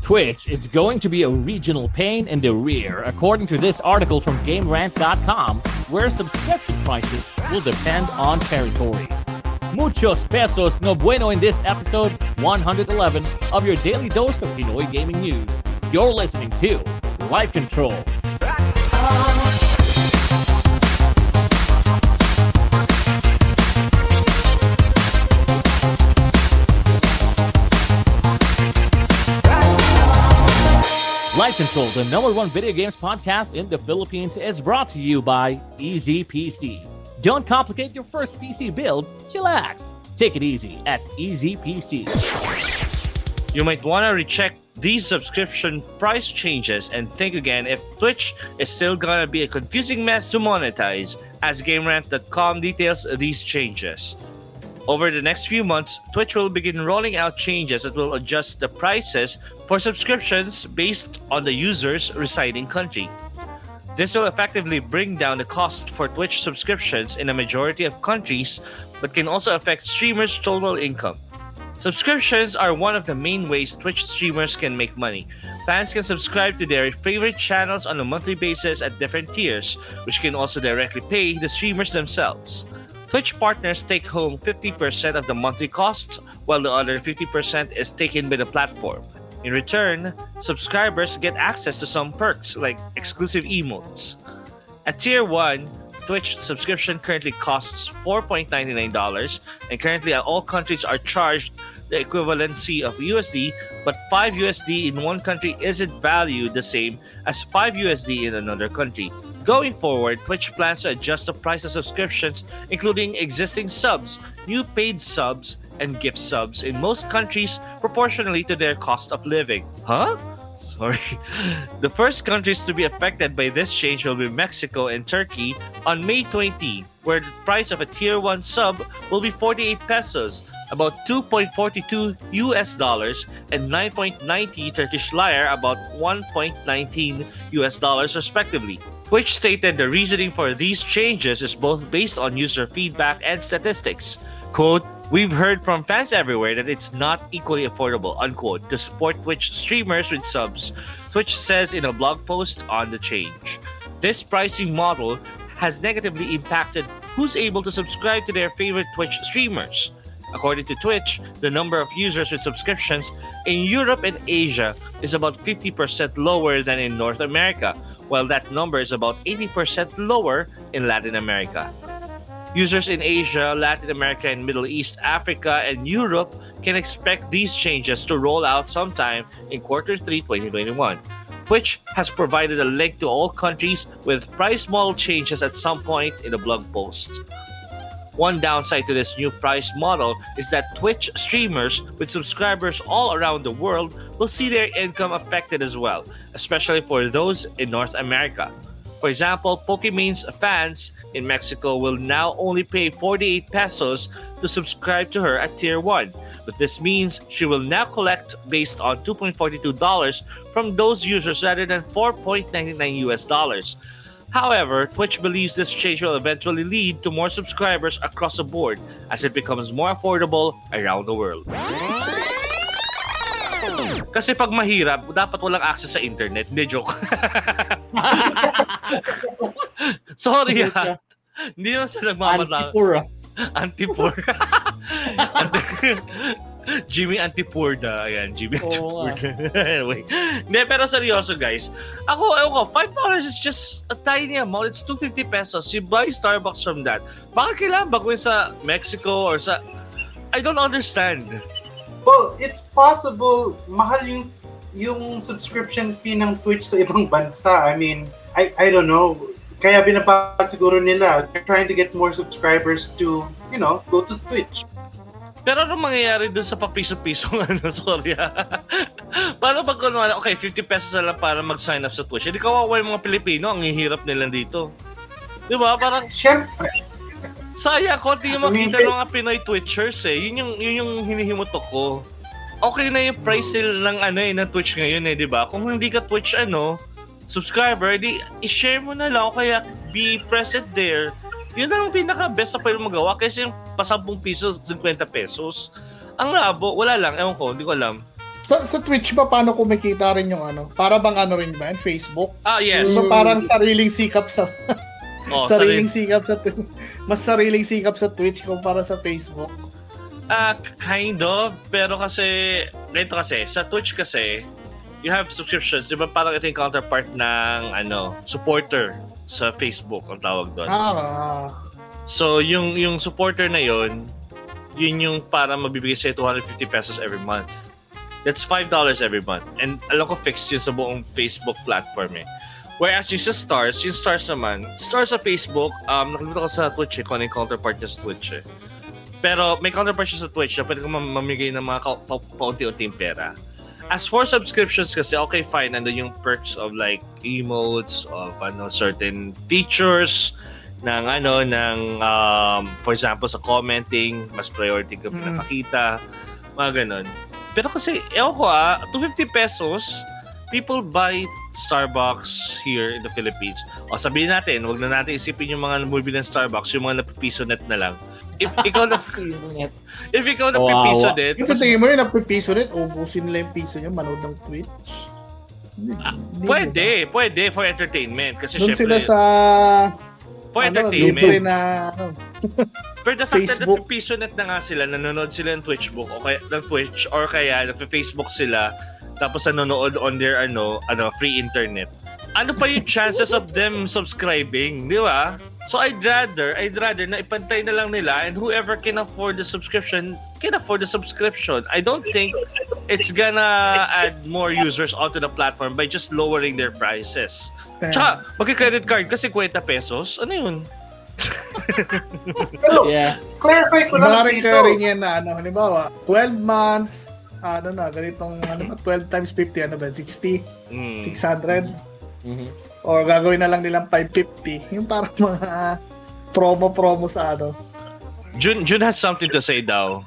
Twitch is going to be a regional pain in the rear, according to this article from GameRant.com, where subscription prices will depend on territories. Muchos pesos no bueno in this episode 111 of your daily dose of Pinoy gaming news. You're listening to Life Control. Life Control, the number one video games podcast in the Philippines, is brought to you by Easy PC. Don't complicate your first PC build, chillax. Take it easy at Easy PC. You might want to recheck these subscription price changes and think again if Twitch is still gonna be a confusing mess to monetize, as GameRant.com details these changes. Over the next few months, Twitch will begin rolling out changes that will adjust the prices for subscriptions based on the user's residing country. This will effectively bring down the cost for Twitch subscriptions in a majority of countries, but can also affect streamers' total income. Subscriptions are one of the main ways Twitch streamers can make money. Fans can subscribe to their favorite channels on a monthly basis at different tiers, which can also directly pay the streamers themselves. Twitch partners take home 50% of the monthly costs, while the other 50% is taken by the platform. In return, subscribers get access to some perks like exclusive emotes. At Tier 1, Twitch subscription currently costs $4.99, and currently uh, all countries are charged the equivalency of USD, but 5 USD in one country isn't valued the same as 5 USD in another country. Going forward, Twitch plans to adjust the price of subscriptions, including existing subs, new paid subs, and gift subs in most countries proportionally to their cost of living. Huh? Sorry. The first countries to be affected by this change will be Mexico and Turkey on May 20, where the price of a tier 1 sub will be 48 pesos, about 2.42 US dollars, and 9.90 Turkish lira, about 1.19 US dollars, respectively. Which stated the reasoning for these changes is both based on user feedback and statistics. Quote, We've heard from fans everywhere that it's not equally affordable, unquote, to support Twitch streamers with subs, Twitch says in a blog post on the change. This pricing model has negatively impacted who's able to subscribe to their favorite Twitch streamers. According to Twitch, the number of users with subscriptions in Europe and Asia is about 50% lower than in North America, while that number is about 80% lower in Latin America. Users in Asia, Latin America, and Middle East, Africa, and Europe can expect these changes to roll out sometime in quarter 3 2021. Twitch has provided a link to all countries with price model changes at some point in the blog post. One downside to this new price model is that Twitch streamers with subscribers all around the world will see their income affected as well, especially for those in North America. For example, Pokemon's fans in Mexico will now only pay 48 pesos to subscribe to her at Tier 1. But this means she will now collect based on $2.42 from those users rather than 4.99 US dollars. However, Twitch believes this change will eventually lead to more subscribers across the board as it becomes more affordable around the world. Kasi pag mahirap, dapat walang access sa internet. Hindi, joke. Sorry ha. Hindi naman sa nagmamatang. Anti-poor ah. Anti-poor. Jimmy Antipurda. Ayan, Jimmy Oo Antipurda. anyway. Hindi, pero seryoso guys. Ako, ewan ko, $5 is just a tiny amount. It's 250 pesos. You buy Starbucks from that. Bakit kailangan baguhin sa Mexico or sa... I don't understand. Well, it's possible mahal yung yung subscription fee ng Twitch sa ibang bansa. I mean, I I don't know. Kaya binaba siguro nila. They're trying to get more subscribers to, you know, go to Twitch. Pero ano mangyayari dun sa papiso-piso ano, sorry ha. Paano pag kunwari, okay, 50 pesos na lang para mag-sign up sa Twitch. Hindi kawawa yung mga Pilipino, ang hihirap nila dito. Di ba? Parang Siyempre, saya, konti yung I mean, makita ng mga Pinoy Twitchers eh. Yun yung, yun yung hinihimutok ko. Okay na yung price sale ng ano eh, ng Twitch ngayon eh, di ba? Kung hindi ka Twitch ano, subscriber, di i-share mo na lang o kaya be present there. Yun ang pinaka-best na pwede magawa kasi yung pa 10 pesos, 50 pesos. Ang labo, wala lang, ewan ko, hindi ko alam. Sa, sa Twitch ba, paano kumikita rin yung ano? Para bang ano rin ba? yun? Facebook? Ah, yes. So parang sariling sikap sa Oh, sariling sarili- sikap sa mas sariling sikap sa Twitch kumpara sa Facebook. Ah, kind of. Pero kasi, ganito kasi, sa Twitch kasi, you have subscriptions. Di ba parang ito yung counterpart ng, ano, supporter sa Facebook, ang tawag doon. Ah, So, yung yung supporter na yon yun yung para mabibigay sa 250 pesos every month. That's $5 every month. And alam ko fixed yun sa buong Facebook platform eh. Whereas yung sa Stars, yung Stars naman, Stars sa Facebook, um, nakalimutan ko sa Twitch eh, kung ano yung counterpart niya sa Twitch eh. Pero may counterpart siya sa Twitch na pwede kang mam- mamigay ng mga ka- pa- paunti-unting pera. As for subscriptions kasi, okay, fine. Nandun yung perks of like emotes, of ano, certain features, ng ano, ng, um, for example, sa commenting, mas priority ka Mm. pinakakita, mga ganon. Pero kasi, ewan ko ah, 250 pesos, people buy Starbucks here in the Philippines. O sabihin natin, wag na natin isipin yung mga bumibili ng Starbucks, yung mga napipiso net na lang. If ikaw na, Internet. if ikaw na pipiso net, Yung sa tingin mo yun, napipiso rin, ubusin nila yung piso niya, manood ng Twitch. Hindi, hindi, pwede, pwede for entertainment. Kasi Doon syempre, sila sa for ano, entertainment. na ano, Pero the fact that Facebook. nagpipiso net na nga sila, nanonood sila ng Twitch book o kaya ng Twitch or kaya nagpe-Facebook sila tapos nanonood on their ano, ano, free internet. Ano pa yung chances of them subscribing, di ba? So I'd rather, I'd rather na ipantay na lang nila and whoever can afford the subscription can afford the subscription. I don't think it's gonna add more users onto the platform by just lowering their prices. eh, Tsaka, magka-credit card kasi 50 pesos. Ano yun? Pero, Yeah. clarify ko lang Maaaring dito. rin yan na ano, halimbawa, 12 months, ano na, ganitong ano, ba, 12 times 50, ano ba, 60, Mm. 600, Mhm. or gagawin na lang nilang 550, yung parang mga promo-promo sa ano. Jun, Jun has something to say daw.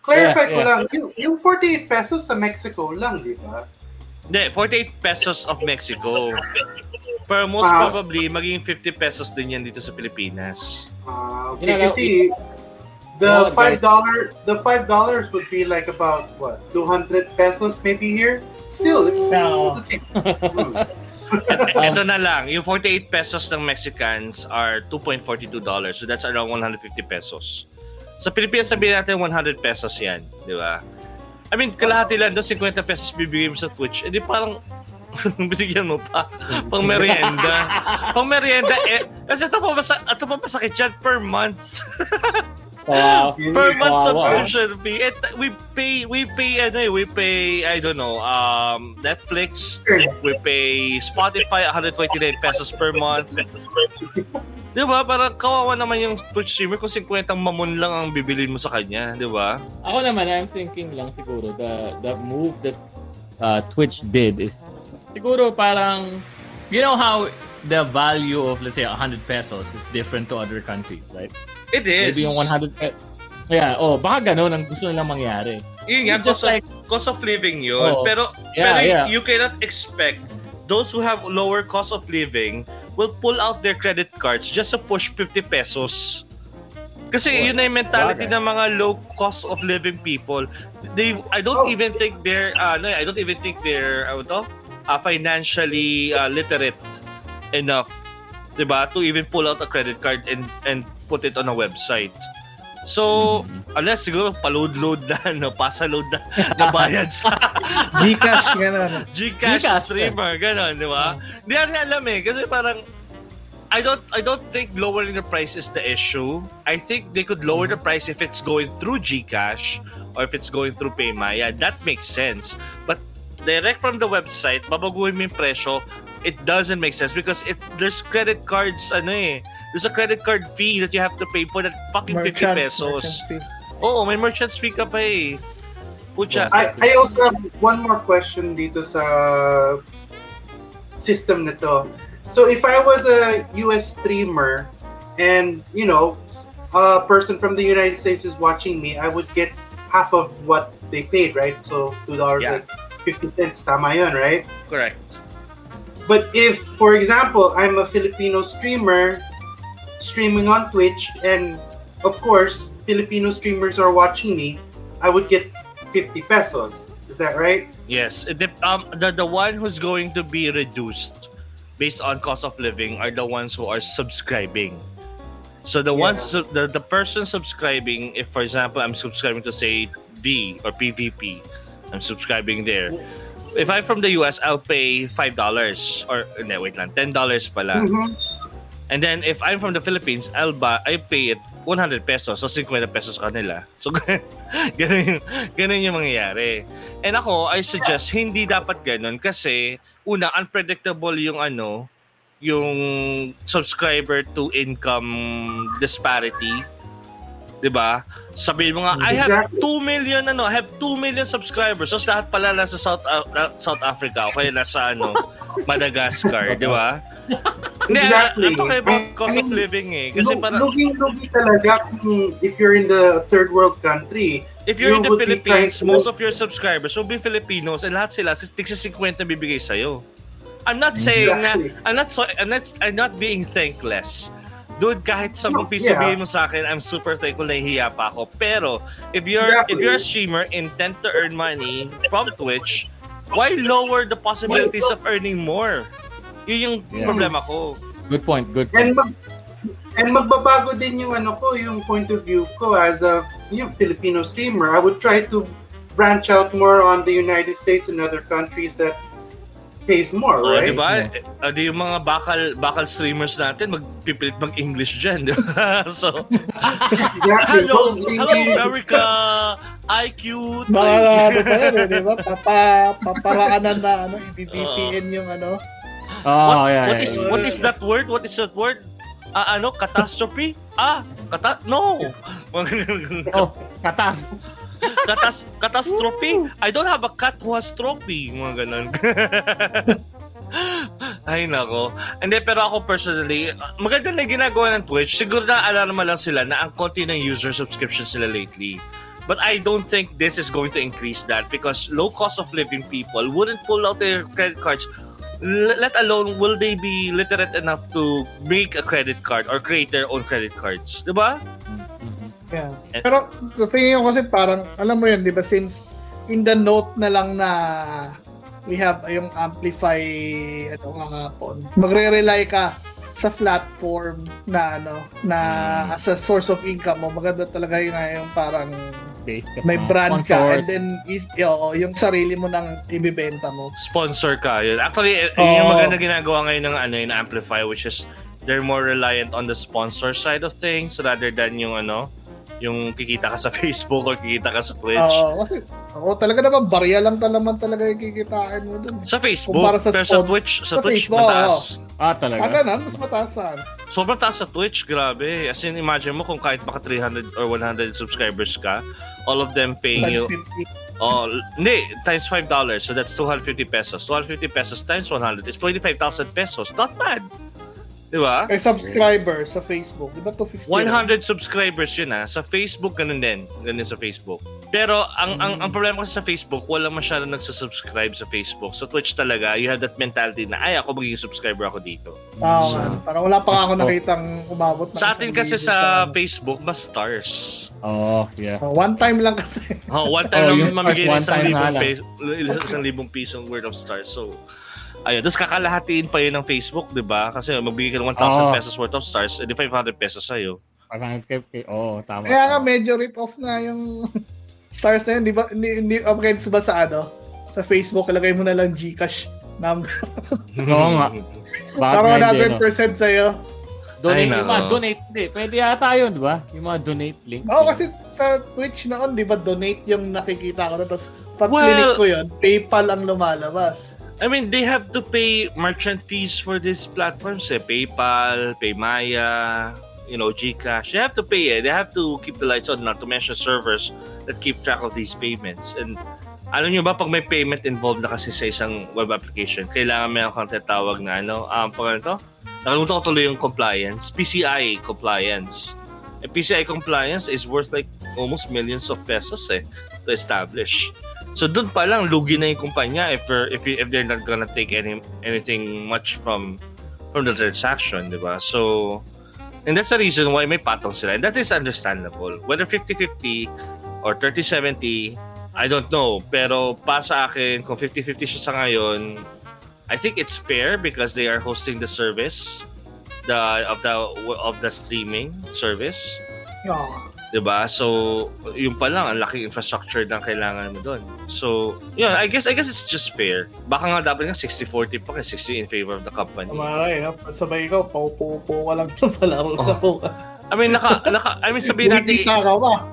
Clarify Yeah, ko yeah. lang, yung, yung 48 pesos sa Mexico lang, di ba? Hindi, 48 pesos of Mexico. Pero most Ah. probably, magiging 50 pesos din yan dito sa Pilipinas. Ah, You okay, know, kasi the Oh, five dollar the five dollars would be like about what 200 pesos maybe here. Still, it's Yeah. the same. Hmm. Ito na lang, yung 48 pesos ng Mexicans are 2.42 dollars. So that's around 150 pesos. Sa Pilipinas, sabihin natin 100 pesos yan. Di ba? I mean, kalahati lang doon, 50 pesos bibigay mo sa Twitch. Eh di parang binigyan mo pa. Pang merienda. Pang merienda. Eh, kasi ito pa, masa, ito pa masakit yan per month. Wow. per month Kawawa. subscription fee. And we pay, we pay, ano eh, we pay, I don't know, um, Netflix, we pay Spotify, 129 pesos per month. Di ba? Parang kawawa naman yung Twitch streamer kung 50 mamon lang ang bibilin mo sa kanya. Di ba? Ako naman, I'm thinking lang siguro, the, the move that uh, Twitch did is, siguro parang, you know how the value of, let's say, 100 pesos is different to other countries, right? It is. Maybe yung 100 pe- Yeah, oh, baka ganun ang gusto nilang mangyari. Yun nga, cost, like- of, cost of living yun. Oo. Pero, Yeah, pero yeah. you cannot expect those who have lower cost of living will pull out their credit cards just to push 50 pesos. Kasi Well, yun na yung mentality bagay. ng mga low cost of living people. They I don't Oh. even think they're uh, no, I don't even think they're ano to? Uh, financially uh, literate enough 'di ba to even pull out a credit card and and put it on a website. So, unless siguro pa-load-load na, no, pasa-load na, na bayad sa Gcash, gano'n. Gcash, Gcash, streamer, gano'n, di ba? Hindi natin alam eh, kasi parang I don't I don't think lowering the price is the issue. I think they could lower the price if it's going through GCash or if it's going through Paymaya. That makes sense. But direct from the website, babaguhin mo yung presyo, it doesn't make sense because it there's credit cards ano eh. There's a credit card fee that you have to pay for that fucking 50 pesos. Oh, fee. Oo, may merchant's fee ka pa eh. Pucha. I, I also have one more question dito sa system nito. So if I was a US streamer and, you know, a person from the United States is watching me, I would get half of what they paid, right? So $2 Yeah. like 50 cents, tama yun, right? Correct. But if, for example, I'm a Filipino streamer streaming on Twitch, and of course, Filipino streamers are watching me, I would get 50 pesos. Is that right? Yes, dep- um, the the one who's going to be reduced based on cost of living are the ones who are subscribing. So the Yeah. ones the the person subscribing, if for example I'm subscribing to say D or PVP, I'm subscribing there. If I'm from the US, I'll pay five dollars or no, wait lang, ten dollars pala. Mhm. And then if I'm from the Philippines, I'll buy, I pay it 100 pesos. So 50 pesos kanila. So ganun yung, ganun yung mangyayari. And ako, I suggest hindi dapat ganun kasi una, unpredictable yung ano, yung subscriber to income disparity. 'Di ba? Sabihin mo nga, I have Exactly. 2 million ano, I have 2 million subscribers. So lahat pala nasa South uh, South Africa o kaya nasa ano, Madagascar, 'di ba? Hindi, Exactly. I'm talking about I- cost I of living eh. Kasi Lu- parang Luging-lugi talaga kung if you're in the third world country. if you're you in the Philippines, to- most of your subscribers will be Filipinos and lahat sila tigsa 50 bibigay sa'yo. I'm not saying Exactly. na I'm not so I'm not I'm not being thankless. Dude, kahit 10 No, piso yeah. mo sa akin, I'm super thankful nahihiya pa ako. Pero if you're if Exactly. you're a streamer intent to earn money from Twitch, why lower the possibilities of earning more? Yun yung Yeah. problema ko. Good point, good point. And mag and magbabago din yung ano ko, yung point of view ko as a yung Filipino streamer. I would try to branch out more on the United States and other countries that pays more, Oh, right? di ba? Uh, di yung mga bakal bakal streamers natin magpipilit mag-English ba? so, Exactly. hello, hello America. I cute. Mga ano pa eh, di ba? Papa, paparaanan na ano, i-VPN yung ano. Oh, what, yeah, what yeah, is yeah. what is that word? What is that word? Ah, ano? Catastrophe? Ah, kata no. Oh, katas. Katas catastrophe? I don't have a cat who has trophy. Mga ganun. Ay, nako. Hindi, pero ako personally, maganda na ginagawa ng Twitch. Siguro na alarma lang sila na ang konti ng user subscription sila lately. But I don't think this is going to increase that because low cost of living people wouldn't pull out their credit cards. Let alone will they be literate enough to make a credit card or create their own credit cards. Diba? Yeah. Pero sa tingin ko kasi parang, alam mo yun, di ba, since in the note na lang na we have yung amplify ano kahapon, magre-rely ka sa platform na ano na as a source of income mo maganda talaga yung, yung parang Base ka may brand ka and then is, yo, yung sarili mo nang ibibenta mo sponsor ka. Yun. Actually, eh, yun yung maganda ginagawa ngayon ng ano, yung Amplify, which is they're more reliant on the sponsor side of things rather than yung ano, yung kikita ka sa Facebook or kikita ka sa Twitch. Oo, kasi ako talaga naman barya lang talaman talaga yung kikitain mo dun. sa Facebook, Kumpara sa pero sa Twitch, sa, sa Twitch Facebook, mataas. Ah, Ah, talaga? ganun, mas mataas saan? Sobrang taas sa Twitch, grabe. As in, imagine mo kung kahit baka 300 or 100 subscribers ka, all of them paying Times you, 50. oh, hindi, times $5. So that's 250 pesos. 250 pesos times 100 is 25,000 pesos. Not bad. Di ba? Kay subscriber sa Facebook, di ba 250? 100 subscribers yun ah. Sa Facebook, ganun din. Ganun sa Facebook. Pero ang, ang, ang problema kasi sa Facebook, wala masyado nagsasubscribe sa Facebook. Sa Twitch talaga, you have that mentality na, ay, ako magiging subscriber ako dito. Oo, So, nga. parang wala pa nga ako nakitang umabot ng Sa atin kasi video sa ano. Facebook, mas stars. Oh, yeah. Oh, one time lang kasi. Oh, one time Oh, lang mamigay ng isang libong, peso, isang libong pisong worth of stars. So, ayun. Tapos kakalahatiin pa yun ng Facebook, di ba? Kasi magbigay ka ng 1,000 Oo. pesos worth of stars, edi 500 pesos sa'yo. 500k. Oo, oh, tama. Kaya nga medyo rip off na yung stars na yun, di ba? Hindi, hindi upgrades ba sa ano? Sa Facebook, ilagay mo na lang Gcash number. Oo nga. Bakit Para nga hindi, no? 100% sa'yo. Donate, Ay, yung mga donate. Hindi, pwede yata yun, di ba? Yung mga donate link. Oo, kasi sa Twitch noon, di ba, donate yung nakikita ko na. Tapos, pag Well- clinic ko yun, PayPal ang lumalabas. I mean, they have to pay merchant fees for these platforms. Eh. PayPal, Paymaya, you know, Gcash. They have to pay it. They have to keep the lights on, not to mention servers that keep track of these payments. And alam nyo ba, pag may payment involved na kasi sa isang web application, kailangan may akong tatawag na ano, um, pag ito, nakalimutan ko tuloy yung compliance, PCI compliance. And PCI compliance is worth like almost millions of pesos eh, to establish. So doon pa lang lugi na yung kumpanya if if, if they're not gonna take any anything much from from the transaction, di ba? So and that's the reason why may patong sila. And that is understandable. Whether 50-50 or 30-70, I don't know. Pero pa sa akin, kung 50-50 siya sa ngayon, I think it's fair because they are hosting the service the of the of the streaming service. Yeah. 'Di ba? So, yung pa lang ang laking infrastructure na kailangan mo doon. So, yun, I guess I guess it's just fair. Baka nga dapat nga 60-40 pa kasi 60 in favor of the company. Maray, no? Sabay ko, paupo-upo ka lang sa palaro ka po. I mean, naka, naka I mean, sabihin natin, ka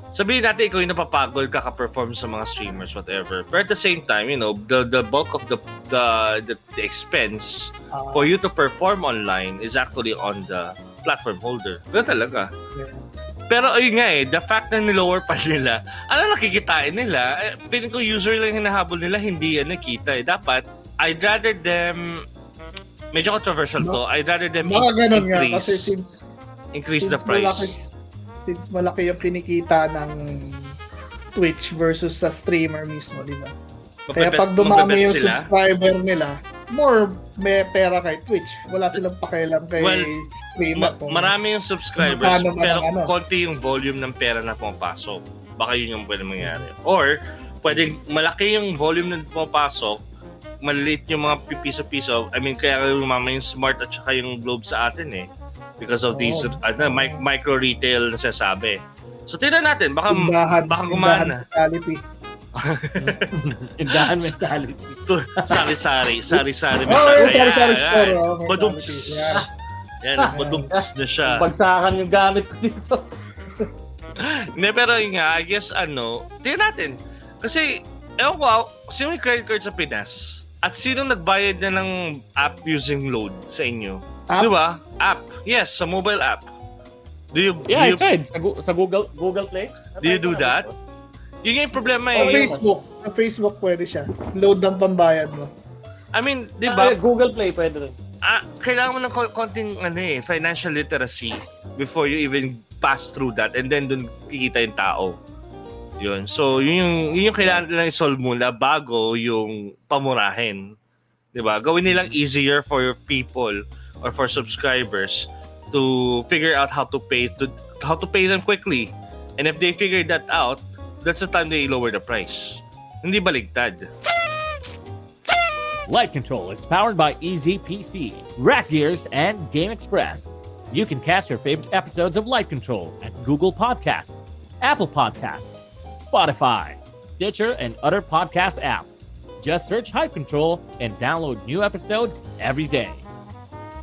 sabihin natin ikaw yung napapagod ka ka-perform sa mga streamers, whatever. But at the same time, you know, the the bulk of the the the, the expense Ah, for you to perform online is actually on the platform holder. Ganun talaga. yeah. Pero ayun nga eh, the fact na nilower pa nila, ano nakikitain nila? Eh, Piling ko user lang hinahabol nila, hindi yan nakita eh. Dapat, I'd rather them, medyo controversial to, I'd rather them Baka in- ganun nga, kasi since, increase the since price. malaki, since malaki yung kinikita ng Twitch versus sa streamer mismo, di ba? Kaya pag dumami yung sila. subscriber nila, more may pera kay Twitch. Wala silang pakialam kay Well, streamer. Ma- marami yung subscribers, ba pero ano? konti yung volume ng pera na pumapasok. Baka yun yung pwede mangyari. Or, pwedeng malaki yung volume na pumapasok, maliit yung mga piso-piso. I mean, kaya yung mama yung smart at saka yung globe sa atin eh. Because of these Oh. ano, mic- micro retail na sasabi. So, tignan natin. Baka, tindahan, baka tindahan gumana. mentality. Tindahan mentality. Sari-sari. Sari-sari. Oh, mentality. yung sari-sari store. Oh, Badumps. Yan. Badumps na siya. Bagsakan yung gamit ko dito. Hindi, pero yun nga, I guess, ano, tingnan natin. Kasi, ewan ko, ah, sino may credit card sa Pinas? At sino nagbayad na ng app using load sa inyo? App? Di ba? App. Yes, sa mobile app. Do you, Yeah, I do you, tried. Sa, sa Google Google Play. do you do that? Yun yung problema eh. Facebook. Sa Facebook pwede siya. Load ng pambayad mo. I mean, di ba, Google Play pwede rin. ah, kailangan mo ng ko- konting ano eh, financial literacy before you even pass through that and then dun kikita yung tao. Yun. So, yun yung, yun yung kailangan nilang i-solve muna bago yung pamurahin. 'Di ba? Gawin nilang easier for your people or for subscribers to figure out how to pay to how to pay them quickly. And if they figure that out, that's the time they lower the price. Hindi baligtad. Light Control is powered by EasyPC, Rack Gears, and Game Express. You can catch your favorite episodes of Light Control at Google Podcasts, Apple Podcasts, Spotify, Stitcher, and other podcast apps. Just search Hype Control and download new episodes every day.